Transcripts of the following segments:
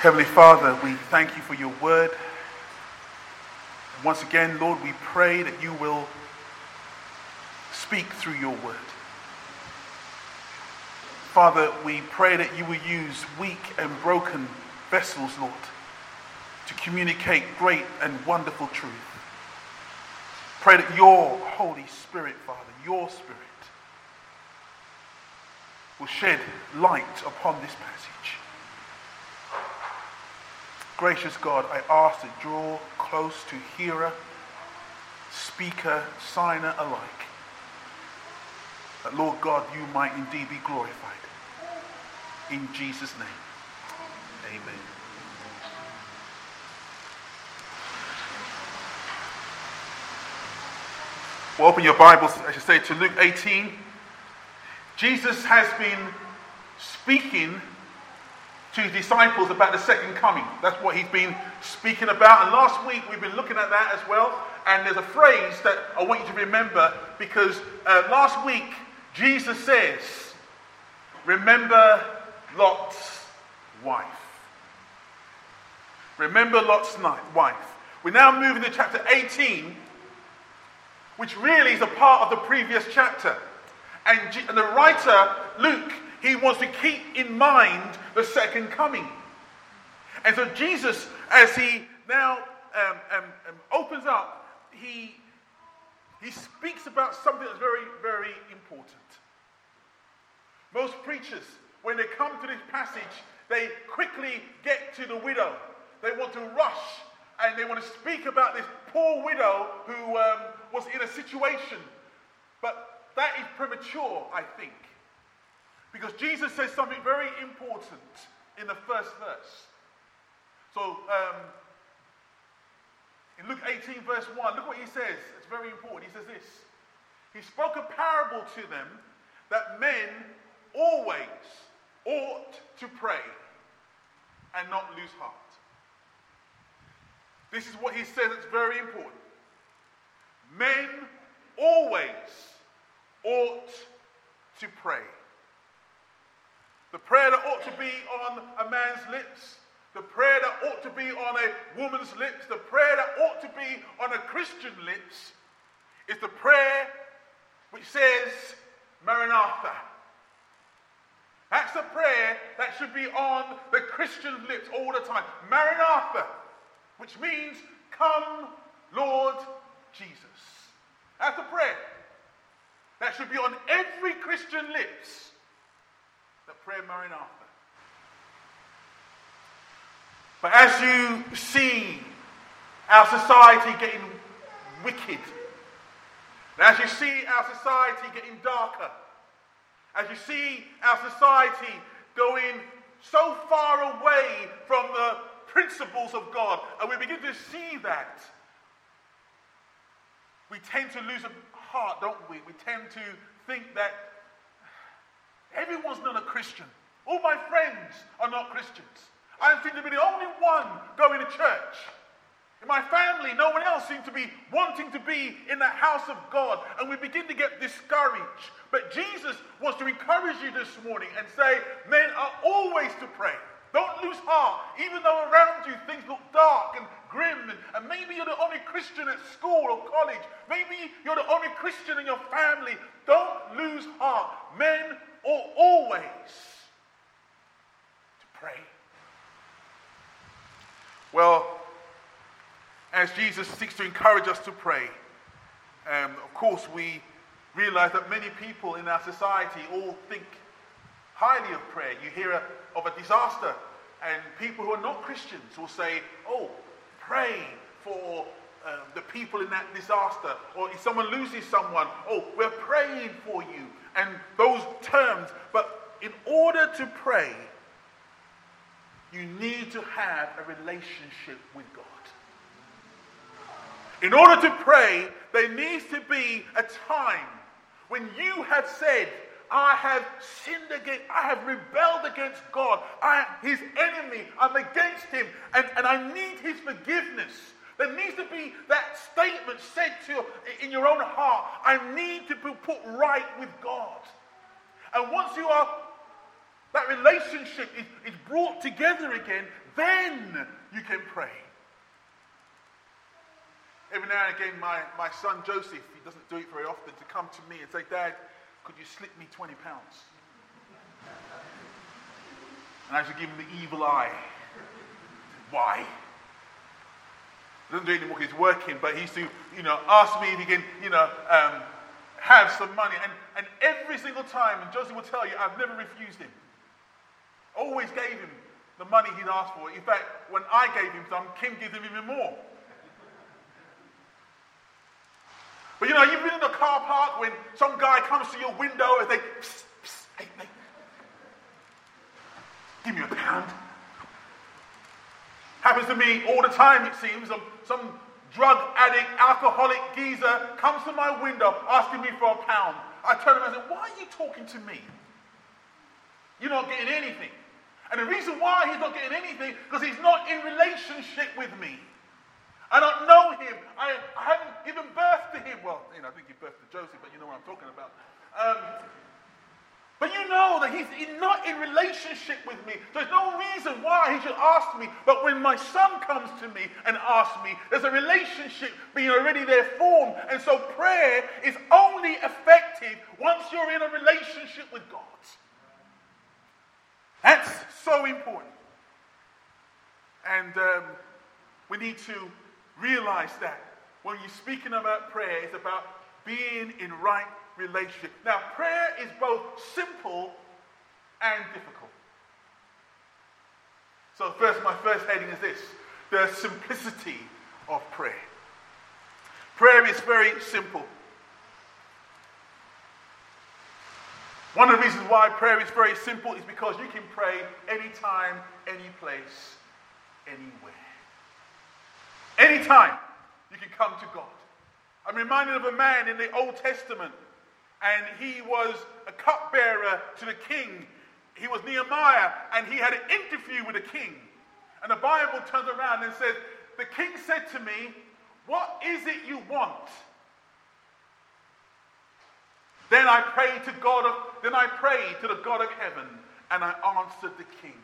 Heavenly Father, we thank you for your word. And once again, Lord, we pray that you will speak through your word. Father, we pray that you will use weak and broken vessels, Lord, to communicate great and wonderful truth. Pray that your Holy Spirit, Father, your Spirit, will shed light upon this passage. Gracious God, I ask to draw close to hearer, speaker, signer alike. That, Lord God, you might indeed be glorified. In Jesus' name, amen. Well, open your Bibles, I should say, to Luke 18. Jesus has been speaking to his disciples about the second coming. That's what he's been speaking about. And last week we've been looking at that as well. And there's a phrase that I want you to remember because uh, last week Jesus says, Remember Lot's wife. Remember Lot's wife. We're now moving to chapter 18, which really is a part of the previous chapter. And, G- and the writer, Luke, he wants to keep in mind the second coming. And so Jesus, as he now um, um, um, opens up, he, he speaks about something that's very, very important. Most preachers, when they come to this passage, they quickly get to the widow. They want to rush and they want to speak about this poor widow who um, was in a situation. But that is premature, I think. Because Jesus says something very important in the first verse. So, um, in Luke 18, verse 1, look what he says. It's very important. He says this He spoke a parable to them that men always ought to pray and not lose heart. This is what he says, it's very important. Men always ought to pray. The prayer that ought to be on a man's lips, the prayer that ought to be on a woman's lips, the prayer that ought to be on a Christian lips is the prayer which says, Maranatha. That's the prayer that should be on the Christian lips all the time. Maranatha, which means, Come, Lord Jesus. That's the prayer that should be on every Christian lips. The prayer Maranatha. But as you see our society getting wicked, as you see our society getting darker, as you see our society going so far away from the principles of God, and we begin to see that, we tend to lose a heart, don't we? We tend to think that everyone's not a Christian. All my friends are not Christians. I seem to be the only one going to church. In my family, no one else seems to be wanting to be in the house of God, and we begin to get discouraged. But Jesus wants to encourage you this morning and say, Men are always to pray. Don't lose heart, even though around you things look dark and grim, and, and maybe you're the only Christian at school or college. Maybe you're the only Christian in your family. Don't lose heart. Men always to pray. Well, as Jesus seeks to encourage us to pray, um, of course, we realize that many people in our society all think highly of prayer. You hear a, of a disaster, and people who are not Christians will say, Oh, pray for um, the people in that disaster. Or if someone loses someone, oh, we're praying for you. And those terms. But in order to pray, you need to have a relationship with God. In order to pray, there needs to be a time when you have said, I have sinned against, I have rebelled against God. I am his enemy. I'm against him. And, and I need his forgiveness. There needs to be that statement said to in your own heart. I need to be put right with God. And once you are, that relationship is, is brought together again, then you can pray. Every now and again, my, my son Joseph, he doesn't do it very often, to come to me and say, Dad, could you slip me 20 pounds? And I should give him the evil eye. Why? Doesn't do any more. he's working, but he used to, you know, ask me if he can, you know, um, have some money. And, and every single time, and Joseph will tell you, I've never refused him. Always gave him the money he'd asked for. In fact, when I gave him some, Kim gave him even more. But you know, you've been in the car park when some guy comes to your window and they, psst, psst, hey, give me a pound. Happens to me all the time, it seems. Some, some drug addict, alcoholic geezer comes to my window asking me for a pound. I turn around and say, Why are you talking to me? You're not getting anything. And the reason why he's not getting anything, because he's not in relationship with me. I don't know him. I, I haven't given birth to him. Well, you know, I think give birth to Joseph, but you know what I'm talking about. Um, but you know that he's not in relationship with me. There's no reason why he should ask me. But when my son comes to me and asks me, there's a relationship being already there formed. And so prayer is only effective once you're in a relationship with God. That's so important. And um, we need to realize that when you're speaking about prayer, it's about being in right relationship. Now, prayer is both simple and difficult. So, first, my first heading is this the simplicity of prayer. Prayer is very simple. One of the reasons why prayer is very simple is because you can pray anytime, any place, anywhere. Anytime you can come to God. I'm reminded of a man in the Old Testament and he was a cupbearer to the king. He was Nehemiah, and he had an interview with the king. And the Bible turns around and says, The king said to me, What is it you want? Then I prayed to God of, then I prayed to the God of heaven, and I answered the king.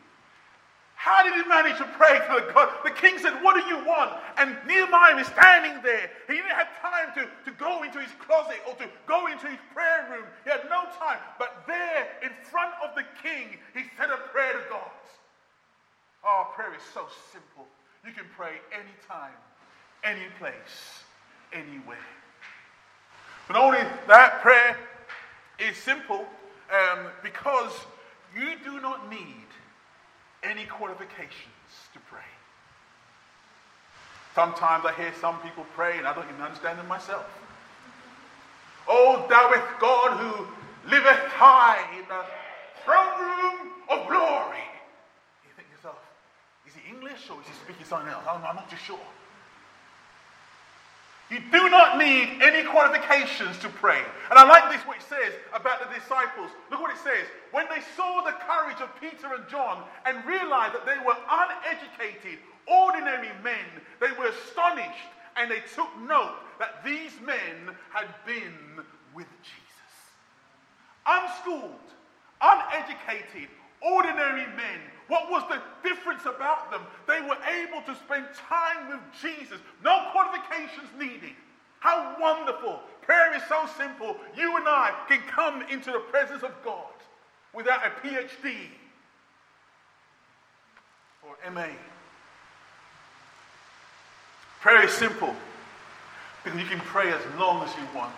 How did he manage to pray to the God? The king said, What do you want? And Nehemiah is standing there. He didn't have time to, to go into his closet or to go into his prayer room. He had no time. But there, in front of the king, he said a prayer to God. Oh, prayer is so simple. You can pray anytime, any place, anywhere. But only that prayer is simple um, because you do not need any qualifications to pray. Sometimes I hear some people pray and I don't even understand them myself. Oh, thou'est God who liveth high in the throne room of glory. You think yourself, is he English or is he speaking something else? I'm not too sure. You do not need any qualifications to pray. And I like this, what it says about the disciples. Look what it says. When they saw the courage of Peter and John and realized that they were uneducated, ordinary men, they were astonished and they took note that these men had been with Jesus. Unschooled, uneducated, ordinary men what was the difference about them? They were able to spend time with Jesus. No qualifications needed. How wonderful. Prayer is so simple. You and I can come into the presence of God without a PhD or MA. Prayer is simple because you can pray as long as you want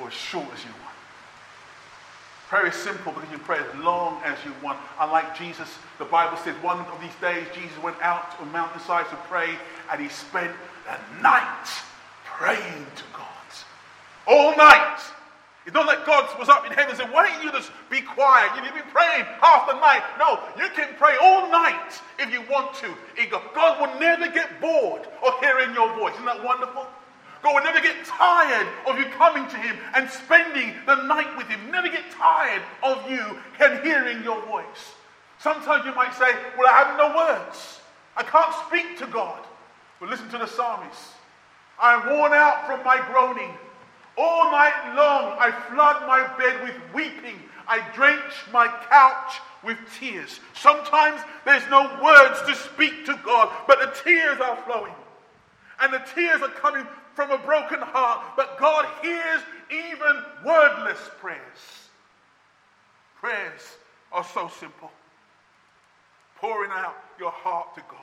or as short as you want. Prayer is simple because you can pray as long as you want. Unlike Jesus, the Bible says one of these days Jesus went out to a mountainside to pray and he spent the night praying to God. All night. It's not like God was up in heaven and said, Why don't you just be quiet? You've been praying half the night. No, you can pray all night if you want to. God will never get bored of hearing your voice. Isn't that wonderful? God will never get tired of you coming to Him and spending the night with Him. Never get tired of you and hearing your voice. Sometimes you might say, Well, I have no words. I can't speak to God. But listen to the psalmist. I'm worn out from my groaning. All night long I flood my bed with weeping. I drench my couch with tears. Sometimes there's no words to speak to God, but the tears are flowing. And the tears are coming from a broken heart, but God hears even wordless prayers. Prayers are so simple. Pouring out your heart to God.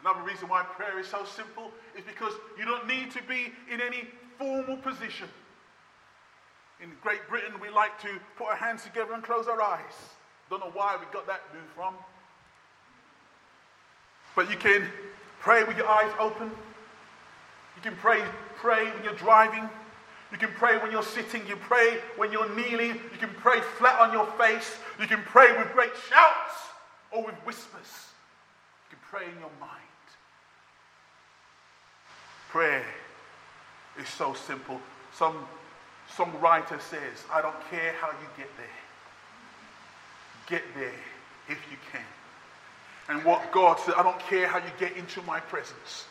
Another reason why prayer is so simple is because you don't need to be in any formal position. In Great Britain, we like to put our hands together and close our eyes. Don't know why we got that move from. But you can pray with your eyes open. You can pray, pray when you're driving. You can pray when you're sitting. You pray when you're kneeling. You can pray flat on your face. You can pray with great shouts or with whispers. You can pray in your mind. Prayer is so simple. Some songwriter says, I don't care how you get there. Get there if you can. And what God said, I don't care how you get into my presence.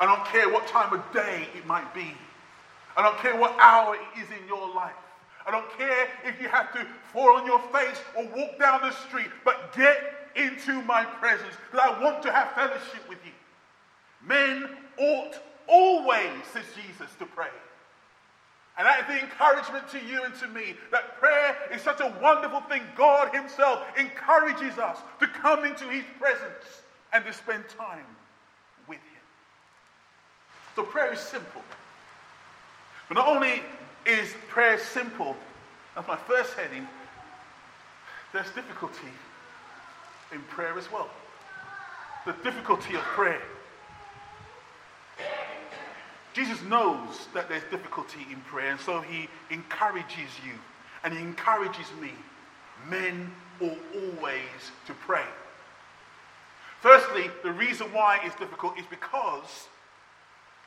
I don't care what time of day it might be. I don't care what hour it is in your life. I don't care if you have to fall on your face or walk down the street, but get into my presence because I want to have fellowship with you. Men ought always, says Jesus, to pray. And that is the encouragement to you and to me that prayer is such a wonderful thing. God Himself encourages us to come into His presence and to spend time with Him. So prayer is simple. But not only is prayer simple, that's my first heading, there's difficulty in prayer as well. The difficulty of prayer. Jesus knows that there's difficulty in prayer, and so he encourages you and he encourages me. Men ought always to pray. Firstly, the reason why it's difficult is because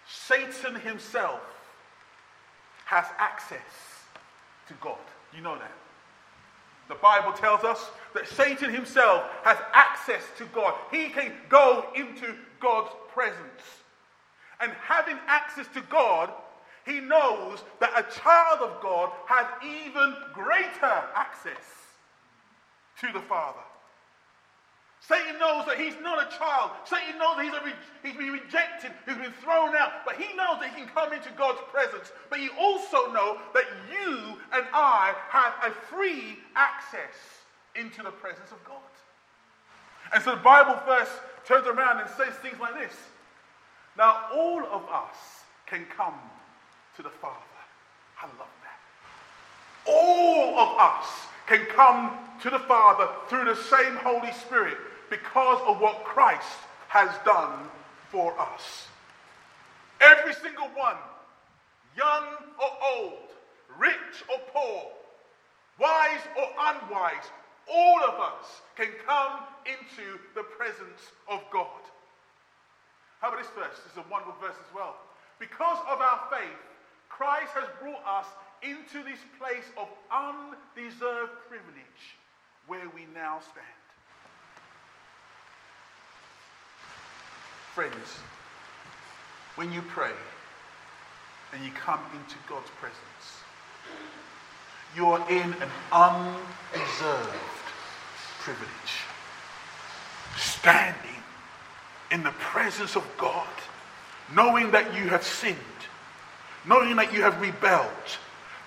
Satan himself has access to God. You know that. The Bible tells us that Satan himself has access to God. He can go into God's presence. And having access to God, he knows that a child of God has even greater access to the Father. Satan knows that he's not a child. Satan knows that he's, re- he's been rejected, he's been thrown out. But he knows that he can come into God's presence. But he also knows that you and I have a free access into the presence of God. And so the Bible first turns around and says things like this. Now, all of us can come to the Father. I love that. All of us can come to the Father through the same Holy Spirit because of what Christ has done for us. Every single one, young or old, rich or poor, wise or unwise, all of us can come into the presence of God. How about this verse? This is a wonderful verse as well. Because of our faith, Christ has brought us into this place of undeserved privilege where we now stand. Friends, when you pray and you come into God's presence, you're in an undeserved privilege. Standing in the presence of God, knowing that you have sinned, knowing that you have rebelled,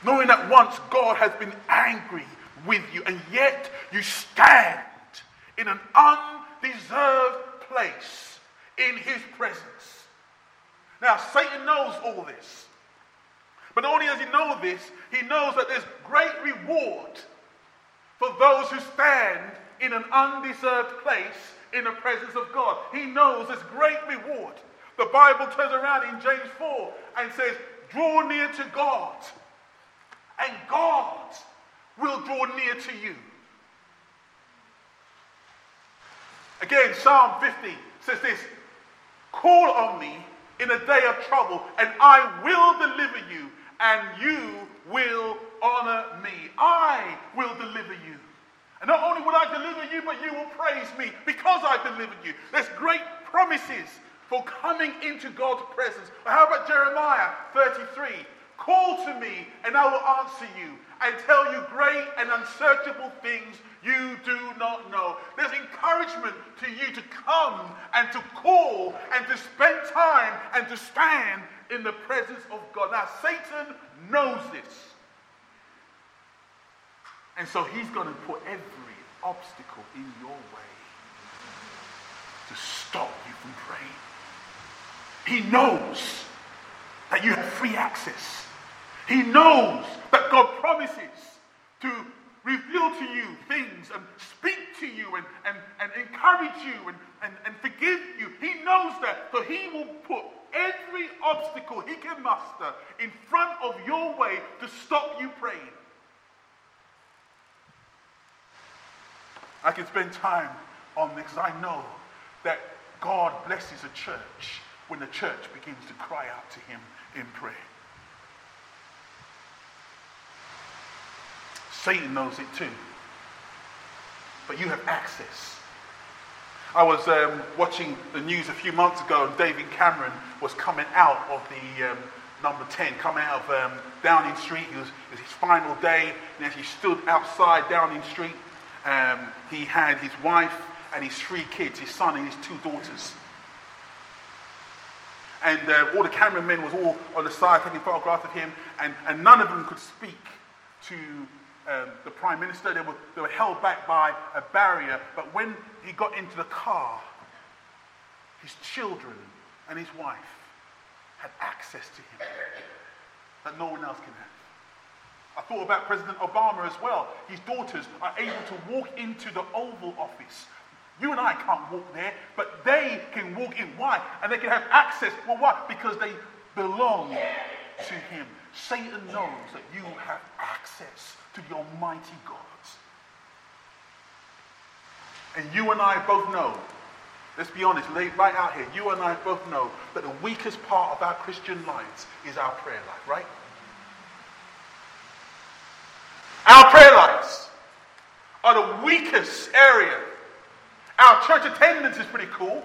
knowing that once God has been angry with you, and yet you stand in an undeserved place in his presence. Now, Satan knows all this. But not only does he know this, he knows that there's great reward for those who stand in an undeserved place in the presence of God. He knows there's great reward. The Bible turns around in James 4 and says, Draw near to God, and God will draw near to you. Again, Psalm 50 says this Call on me in a day of trouble, and I will deliver you, and you will honor me. I will deliver you. And not only will I deliver you, but you will praise me because I've delivered you. There's great promises for coming into God's presence. How about Jeremiah 33, Call to me, and I will answer you and tell you great and unsearchable things you do not know. There's encouragement to you to come and to call and to spend time and to stand in the presence of God. Now, Satan knows this. And so he's going to put every obstacle in your way to stop you from praying. He knows that you have free access. He knows that God promises to reveal to you things and speak to you and, and, and encourage you and, and, and forgive you. He knows that. So he will put every obstacle he can muster in front of your way to stop you praying. I can spend time on this because I know that God blesses a church when the church begins to cry out to him in prayer. Satan knows it too. But you have access. I was um, watching the news a few months ago, and David Cameron was coming out of the um, number 10, coming out of um, Downing Street. It was, it was, his final day, and as he stood outside Downing Street, um, he had his wife and his three kids, his son and his two daughters. And uh, all the cameramen was all on the side taking photographs of him, and, and none of them could speak to um, the prime minister. They were, they were held back by a barrier. But when he got into the car, his children and his wife had access to him that no one else can have. I thought about President Obama as well. His daughters are able to walk into the Oval Office. You and I can't walk there, but they can walk in. Why? And they can have access. Well, why? Because they belong to him. Satan knows that you have access to the Almighty God. And you and I both know, let's be honest, lay right out here, you and I both know that the weakest part of our Christian lives is our prayer life, right? Our prayer lives are the weakest area. Our church attendance is pretty cool.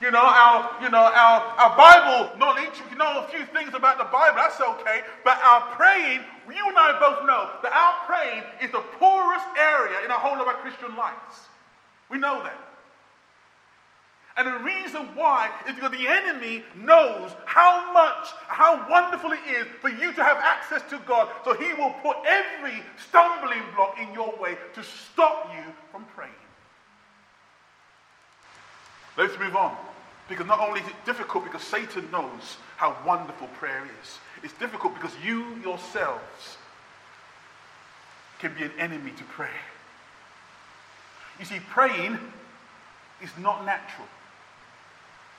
You know, our, you know, our, our Bible knowledge, we know a few things about the Bible, that's okay. But our praying, you and I both know that our praying is the poorest area in the whole of our Christian lives. We know that. And the reason why is because the enemy knows how much, how wonderful it is for you to have access to God. So he will put every stumbling block in your way to stop you from praying. Let's move on. Because not only is it difficult because Satan knows how wonderful prayer is, it's difficult because you yourselves can be an enemy to prayer. You see, praying is not natural.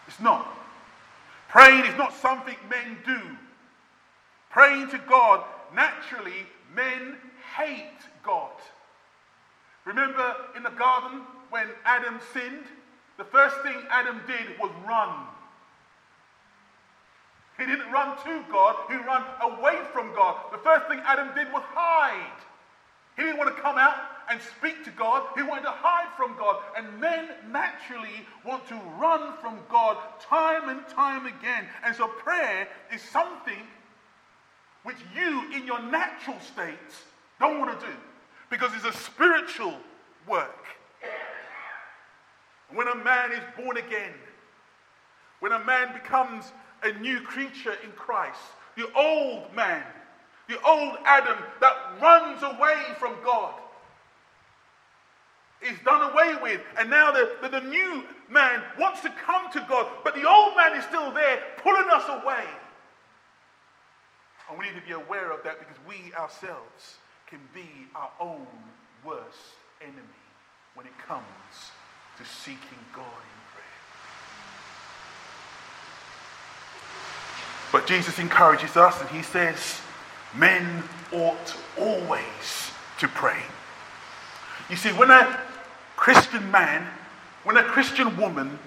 It's not. Praying is not something men do. Praying to God, naturally, men hate God. Remember in the garden when Adam sinned? The first thing Adam did was run. He didn't run to God, he ran away from God. The first thing Adam did was hide. He didn't want to come out and speak to God, he wanted to hide from God. And men naturally want to run from God time and time again. And so prayer is something which you, in your natural state, don't want to do because it's a spiritual work. When a man is born again, when a man becomes a new creature in Christ, the old man, the old Adam that runs away from God, is done away with. And now the, the, the, new man wants to come to God, but the old man is still there, pulling us away. And we need to be aware of that because we ourselves can be our own worst enemy when it comes to seeking God in prayer. But Jesus encourages us and he says, men ought always to pray. You see, when a Christian man, when a Christian woman,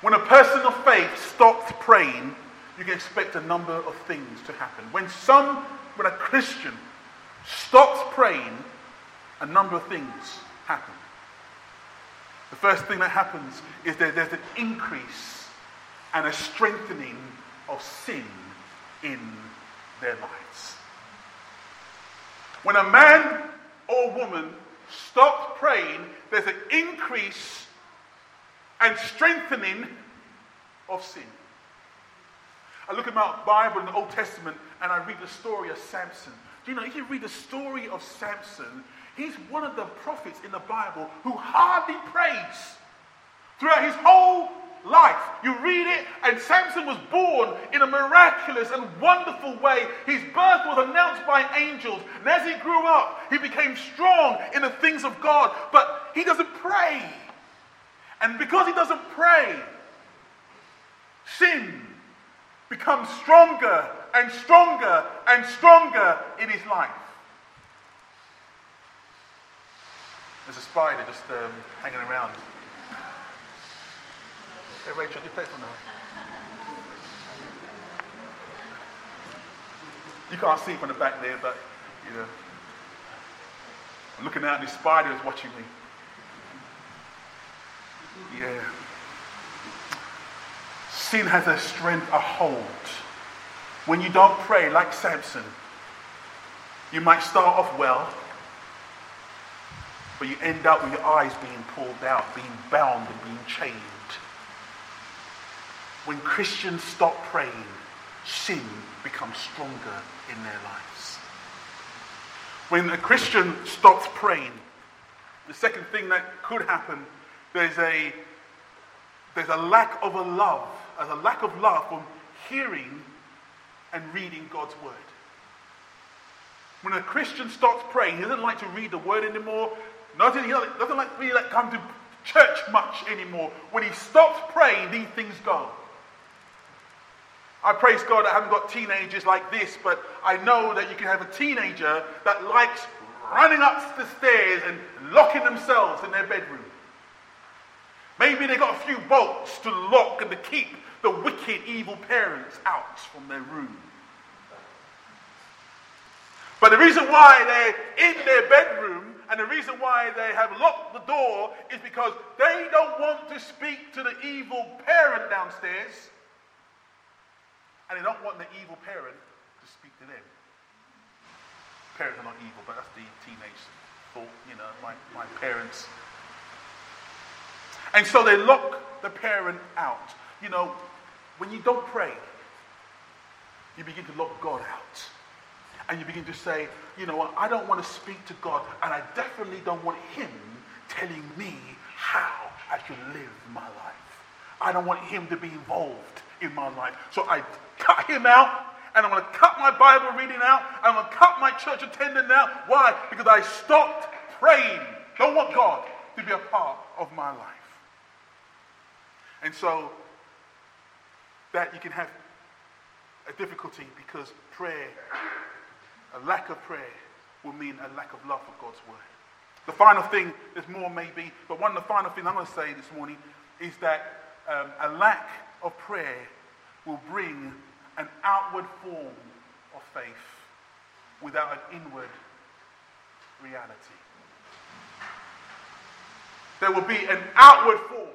when a person of faith stops praying, you can expect a number of things to happen. When some, when a Christian stops praying, a number of things happen. The first thing that happens is that there's an increase and a strengthening of sin in their lives. When a man or woman stops praying, there's an increase and strengthening of sin. I look at my Bible in the Old Testament and I read the story of Samson. Do you know, if you read the story of Samson, he's one of the prophets in the Bible who hardly prays. Throughout his whole life, you read it, and Samson was born in a miraculous and wonderful way. His birth was announced by angels. And as he grew up, he became strong in the things of God. But he doesn't pray. And because he doesn't pray, sin becomes stronger and stronger and stronger in his life. There's a spider just um, hanging around. Hey, Rachel, you play for now. You can't see from the back there, but you know. I'm looking out and this spider is watching me. Yeah. Sin has a strength, a hold. When you don't pray, like Samson, you might start off well, but you end up with your eyes being pulled out, being bound, and being chained. When Christians stop praying, sin becomes stronger in their lives. When a Christian stops praying, the second thing that could happen, there's a, there's a lack of a love, there's a lack of love from hearing and reading God's word. When a Christian stops praying, he doesn't like to read the word anymore. Nothing, he doesn't like really like come to church much anymore. When he stops praying, these things go. I praise God I haven't got teenagers like this, but I know that you can have a teenager that likes running up the stairs and locking themselves in their bedroom. Maybe they got a few bolts to lock and to keep the wicked, evil parents out from their room. But the reason why they're in their bedroom and the reason why they have locked the door is because they don't want to speak to the evil parent downstairs and they don't want the evil parent to speak to them. Parents are not evil, but that's the teenage thought, you know, my, my parents. And so they lock the parent out. You know, when you don't pray, you begin to lock God out. And you begin to say, you know what, I don't want to speak to God, and I definitely don't want Him telling me how I should live my life. I don't want Him to be involved in my life. So I cut Him out, and I'm going to cut my Bible reading out, and I'm going to cut my church attending out. Why? Because I stopped praying. Don't want God to be a part of my life. And so that you can have a difficulty because prayer, a lack of prayer, will mean a lack of love for God's word. The final thing, there's more maybe, but one of the final things I'm going to say this morning is that um, a lack of prayer will bring an outward form of faith without an inward reality. There will be an outward form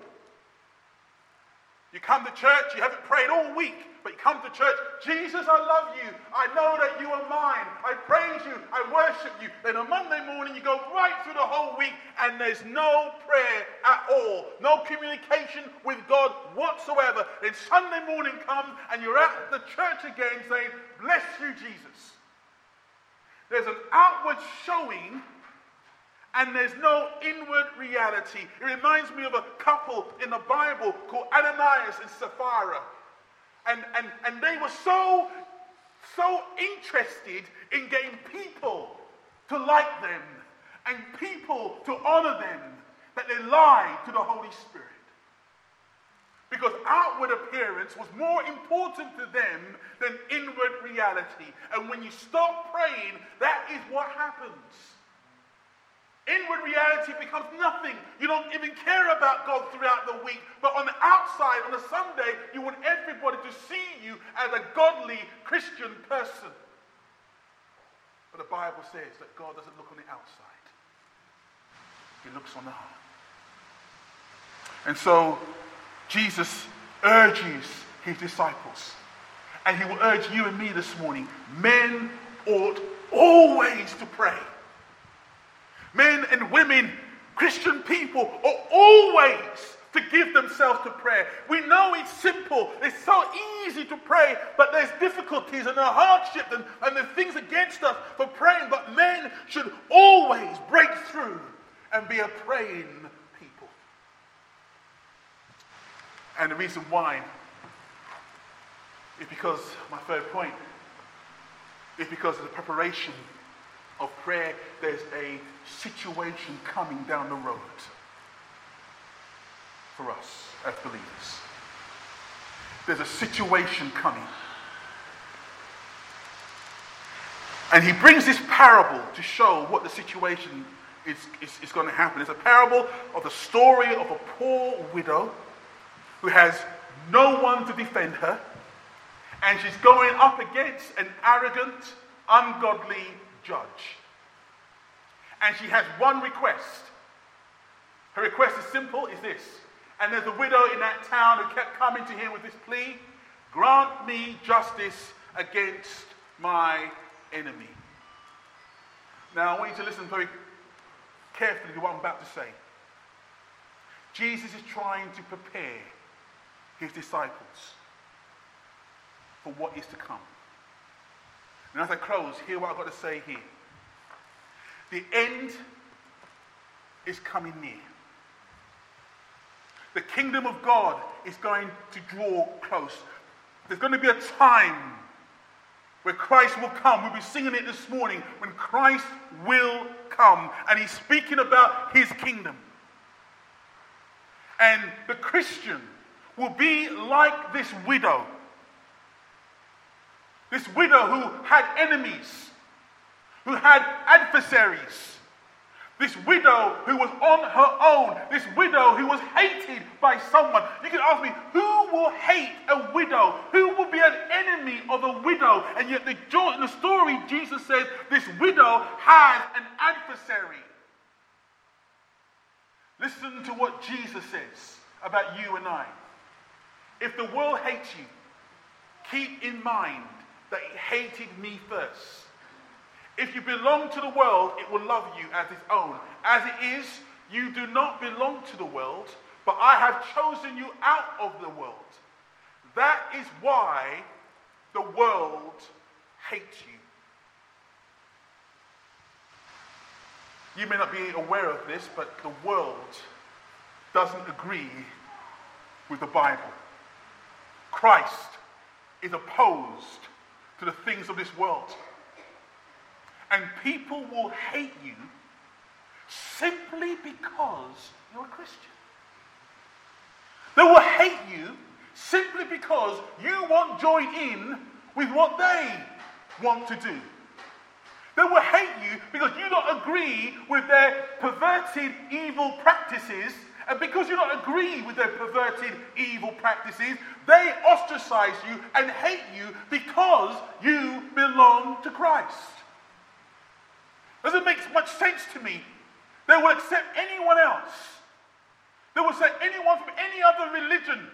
you come to church, you haven't prayed all week, but you come to church, Jesus, I love you. I know that you are mine. I praise you. I worship you. Then on Monday morning, you go right through the whole week, and there's no prayer at all, no communication with God whatsoever. Then Sunday morning comes, and you're at the church again saying, Bless you, Jesus. There's an outward showing and there's no inward reality. It reminds me of a couple in the Bible called Ananias and Sapphira. And, and, and they were so, so interested in getting people to like them and people to honor them that they lied to the Holy Spirit. Because outward appearance was more important to them than inward reality. And when you stop praying, that is what happens. Inward reality becomes nothing. You don't even care about God throughout the week. But on the outside, on a Sunday, you want everybody to see you as a godly Christian person. But the Bible says that God doesn't look on the outside, He looks on the heart. And so Jesus urges his disciples And he will urge you and me this morning men ought always to pray. Men and women, Christian people, are always to give themselves to prayer. We know it's simple, it's so easy to pray, but there's difficulties and the hardship and, and the things against us for praying. But men should always break through and be a praying people. And the reason why is because, my third point, is because of the preparation of prayer, there's a situation coming down the road for us as believers. There's a situation coming. And he brings this parable to show what the situation is, is, is going to happen. It's a parable of the story of a poor widow who has no one to defend her, and she's going up against an arrogant, ungodly judge. And she has one request. Her request is simple, is this. And there's a widow in that town who kept coming to him with this plea, grant me justice against my enemy. Now I want you to listen very carefully to what I'm about to say. Jesus is trying to prepare his disciples for what is to come. And as I close, hear what I've got to say here. The end is coming near. The kingdom of God is going to draw close. There's going to be a time where Christ will come. We'll be singing it this morning when Christ will come. And he's speaking about his kingdom. And the Christian will be like this widow. This widow who had enemies, who had adversaries. This widow who was on her own, this widow who was hated by someone. You can ask me, who will hate a widow? Who will be an enemy of a widow? And yet, the, in the story, Jesus says this widow has an adversary. Listen to what Jesus says about you and I. If the world hates you, keep in mind that it hated me first. If you belong to the world, it will love you as its own. As it is, you do not belong to the world, but I have chosen you out of the world. That is why the world hates you. You may not be aware of this, but the world doesn't agree with the Bible. Christ is opposed to the things of this world. And people will hate you simply because you're a Christian. They will hate you simply because you won't join in with what they want to do. They will hate you because you don't agree with their perverted evil practices. And because you don't agree with their perverted evil practices, they ostracize you and hate you because you belong to Christ. Doesn't make much sense to me. They will accept anyone else. They will say anyone from any other religion.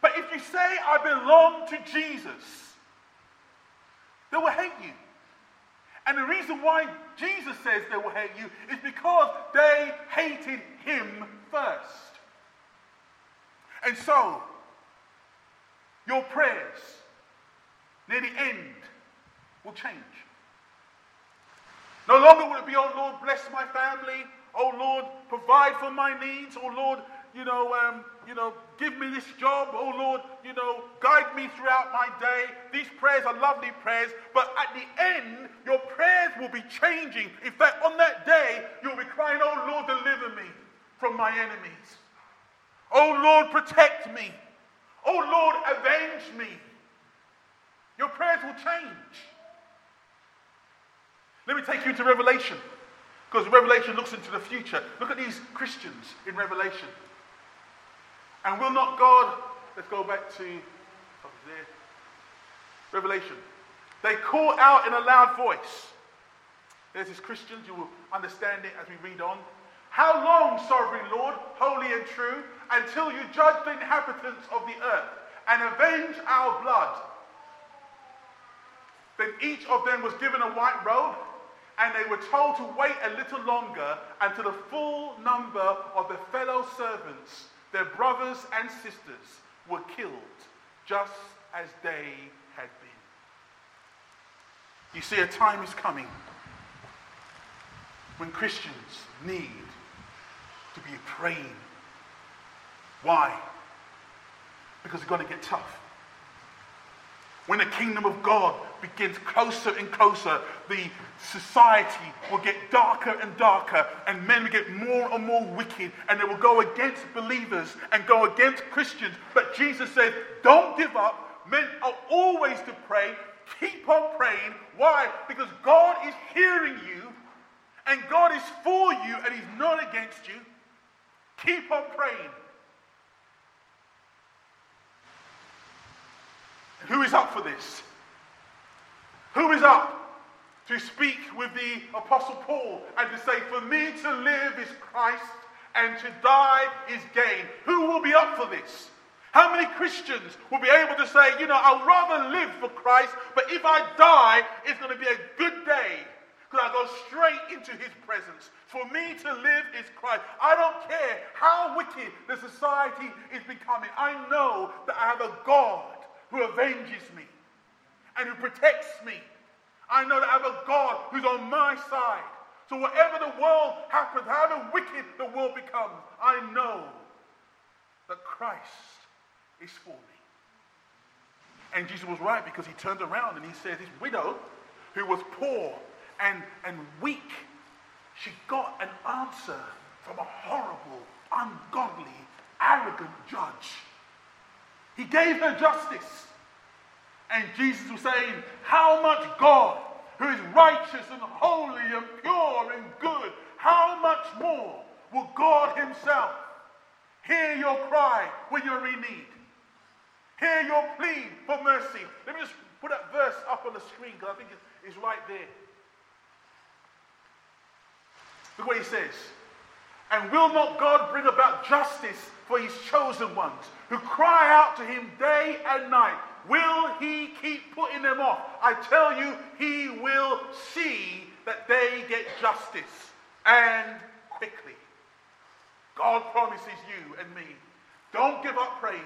But if you say, I belong to Jesus, they will hate you. And the reason why Jesus says they will hate you is because they hated him first. And so, your prayers near the end will change. No longer will it be, oh Lord, bless my family. Oh Lord, provide for my needs. Oh Lord, you know, um, you know, give me this job. Oh Lord, you know, guide me throughout my day. These prayers are lovely prayers, but at the end, your prayers will be changing. In fact, on that day, you'll be crying, Oh Lord, deliver me from my enemies. Oh Lord, protect me. Oh Lord, avenge me. Your prayers will change. Let me take you to Revelation. Because Revelation looks into the future. Look at these Christians in Revelation. And will not God, let's go back to oh, there. Revelation. They call out in a loud voice. There's these Christians, you will understand it as we read on. How long, sovereign Lord, holy and true, until you judge the inhabitants of the earth and avenge our blood? Then each of them was given a white robe, and they were told to wait a little longer until the full number of their fellow servants, their brothers and sisters, were killed, just as they had been. You see, a time is coming when Christians need to be praying. Why? Because it's going to get tough. When the kingdom of God begins closer and closer, the society will get darker and darker, and men will get more and more wicked, and they will go against believers and go against Christians. But Jesus said, Don't give up. Men are always to pray. Keep on praying. Why? Because God is hearing you, and God is for you, and He's not against you. Keep on praying. Who is up for this? Who is up to speak with the Apostle Paul and to say, For me to live is Christ and to die is gain? Who will be up for this? How many Christians will be able to say, You know, I'd rather live for Christ, but if I die, it's going to be a good day because I go straight into his presence. For me to live is Christ. I don't care how wicked the society is becoming. I know that I have a God who avenges me and who protects me. I know that I have a God who's on my side. So whatever the world happens, however wicked the world becomes, I know that Christ is for me. And Jesus was right because he turned around and he said, This widow who was poor and, and weak, she got an answer from a horrible, ungodly, arrogant judge. He gave her justice. And Jesus was saying, How much God, who is righteous and holy and pure and good, how much more will God Himself hear your cry when you're in need? Hear your plea for mercy. Let me just put that verse up on the screen because I think it's right there. Look what he says. And will not God bring about justice for his chosen ones who cry out to him day and night? Will he keep putting them off? I tell you, he will see that they get justice and quickly. God promises you and me. Don't give up praying.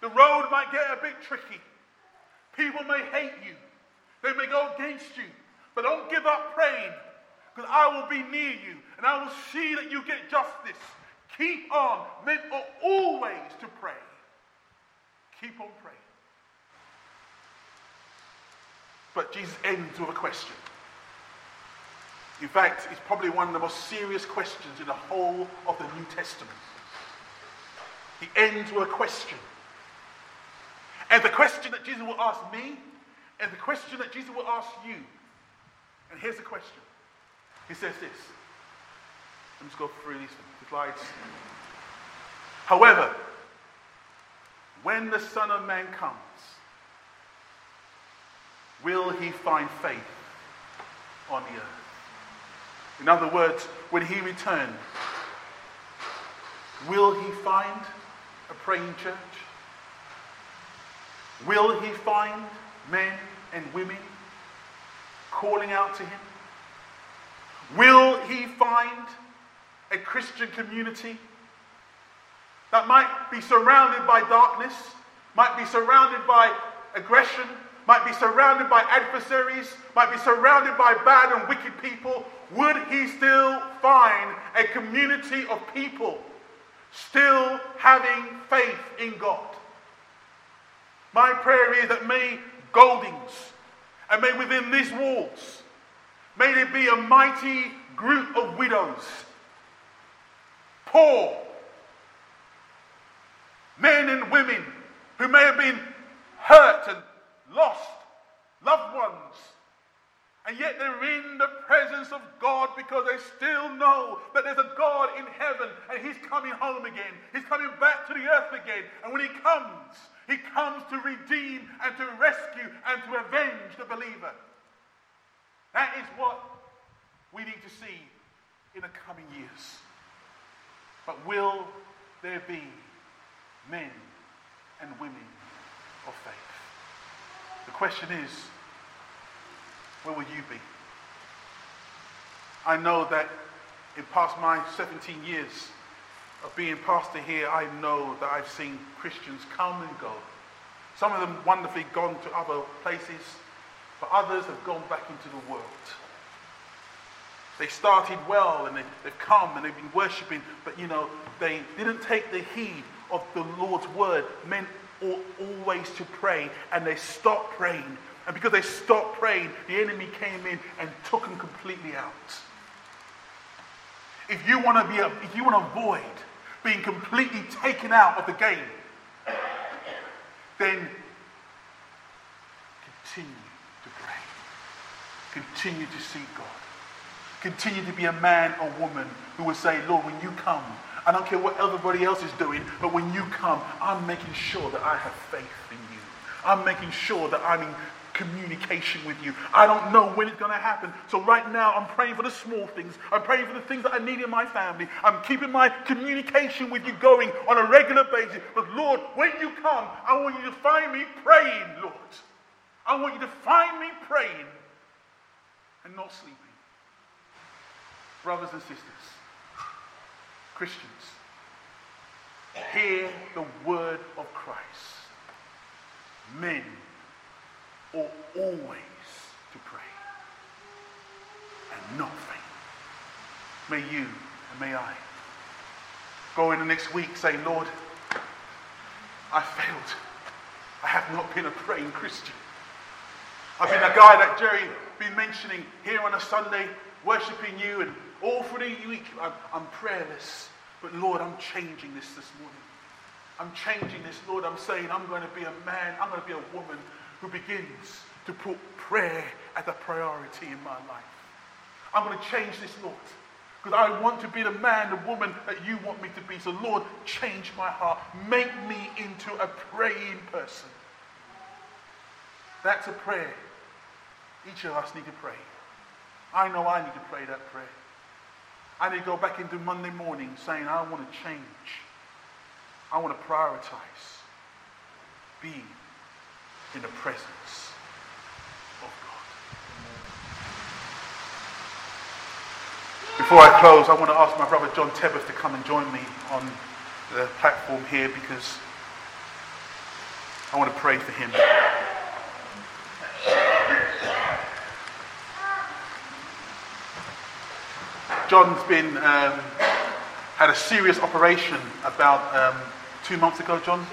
The road might get a bit tricky. People may hate you. They may go against you. But don't give up praying because I will be near you and I will see that you get justice. Keep on. Men are always to pray. Keep on praying. But Jesus ends with a question. In fact, it's probably one of the most serious questions in the whole of the New Testament. He ends with a question. And the question that Jesus will ask me, and the question that Jesus will ask you. And here's the question he says this. Let me just go through these slides. However, when the Son of Man comes, will he find faith on the earth? In other words, when he returns, will he find a praying church? Will he find men and women calling out to him? Will he find a Christian community that might be surrounded by darkness, might be surrounded by aggression, might be surrounded by adversaries, might be surrounded by bad and wicked people? Would he still find a community of people still having faith in God? My prayer is that may Goldings and may within these walls May there be a mighty group of widows, poor, men and women who may have been hurt and lost loved ones. And yet they're in the presence of God because they still know that there's a God in heaven and He's coming home again. He's coming back to the earth again. And when He comes, He comes to redeem and to rescue and to avenge the believer. That is what we need to see in the coming years. But will there be men and women of faith? The question is where will you be? I know that in past my 17 years of being pastor here, I know that I've seen Christians come and go. Some of them wonderfully gone to other places, but others have gone back into the world. They started well and they, have come and they've been worshipping, but you know, they didn't take the heed of the Lord's word, meant always to pray, and they stopped praying. And because they stopped praying, the enemy came in and took them completely out. If you want to be, a, if you want to avoid being completely taken out of the game, then continue. Continue to seek God. Continue to be a man or woman who will say, Lord, when you come, I don't care what everybody else is doing, but when you come, I'm making sure that I have faith in you. I'm making sure that I'm in communication with you. I don't know when it's going to happen. So right now, I'm praying for the small things. I'm praying for the things that I need in my family. I'm keeping my communication with you going on a regular basis. But Lord, when you come, I want you to find me praying, Lord. I want you to find me praying and not sleeping. Brothers and sisters, Christians, hear the word of Christ. Men ought always to pray and not faint. May you and may I go in the next week saying, Lord, I failed. I have not been a praying Christian. I've been a guy that Jerry been mentioning here on a Sunday, worshiping you, and all through the week I'm, I'm prayerless. But Lord, I'm changing this this morning. I'm changing this, Lord. I'm saying I'm going to be a man, I'm going to be a woman who begins to put prayer as a priority in my life. I'm going to change this, Lord. Because I want to be the man, the woman that you want me to be. So, Lord, change my heart. Make me into a praying person. That's a prayer. Each of us need to pray. I know I need to pray that prayer. I need to go back into Monday morning saying, I want to change. I want to prioritize being in the presence of God. Before I close, I want to ask my brother John Tebbuth to come and join me on the platform here because I want to pray for him. John's been um, had a serious operation about um, two months ago, John.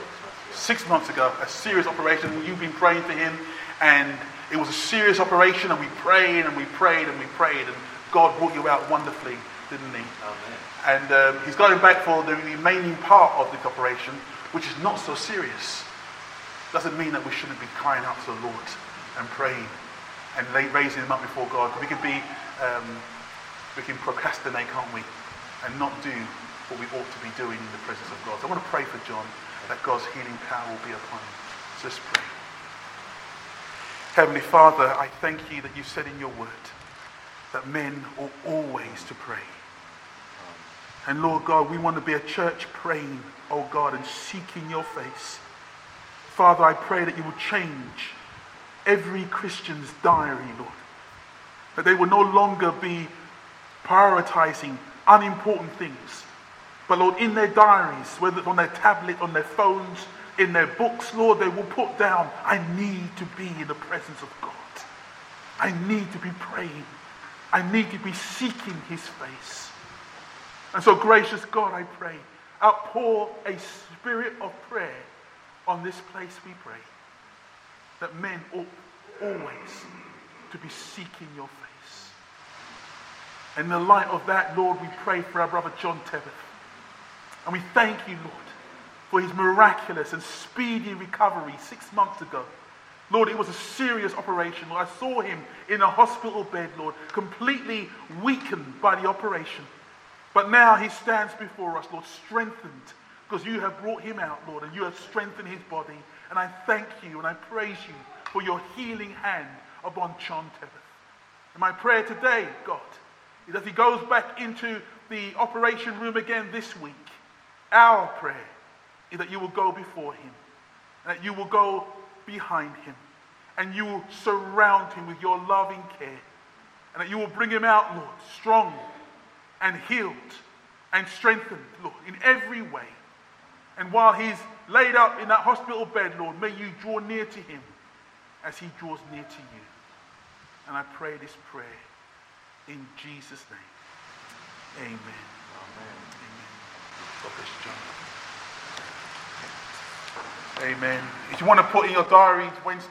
Six months ago, a serious operation. You've been praying for him, and it was a serious operation. And we prayed and we prayed and we prayed, and God brought you out wonderfully, didn't He? Amen. And um, He's going back for the remaining part of the operation, which is not so serious. Doesn't mean that we shouldn't be crying out to the Lord and praying and raising him up before God. We could be um, we can procrastinate, can't we? And not do what we ought to be doing in the presence of God. So I want to pray for John that God's healing power will be upon him. So let's pray. Heavenly Father, I thank you that you said in your word that men ought always to pray. And Lord God, we want to be a church praying, oh God, and seeking your face. Father, I pray that you will change every Christian's diary, Lord. That they will no longer be prioritizing unimportant things. But Lord, in their diaries, whether on their tablet, on their phones, in their books, Lord, they will put down, I need to be in the presence of God. I need to be praying. I need to be seeking his face. And so, gracious God, I pray, outpour a spirit of prayer on this place, we pray, that men ought always to be seeking your face. In the light of that, Lord, we pray for our brother John Tebbuth. And we thank you, Lord, for his miraculous and speedy recovery six months ago. Lord, it was a serious operation. Lord, I saw him in a hospital bed, Lord, completely weakened by the operation. But now he stands before us, Lord, strengthened because you have brought him out, Lord, and you have strengthened his body. And I thank you and I praise you for your healing hand upon John Tebbuth. And my prayer today, God, is as he goes back into the operation room again this week, our prayer is that you will go before him, that you will go behind him, and you will surround him with your loving care. And that you will bring him out, Lord, strong and healed and strengthened, Lord, in every way. And while he's laid up in that hospital bed, Lord, may you draw near to him as he draws near to you. And I pray this prayer in Jesus' name. Amen. Amen. Amen. You, John. Amen. If you want to put in your diary Wednesday.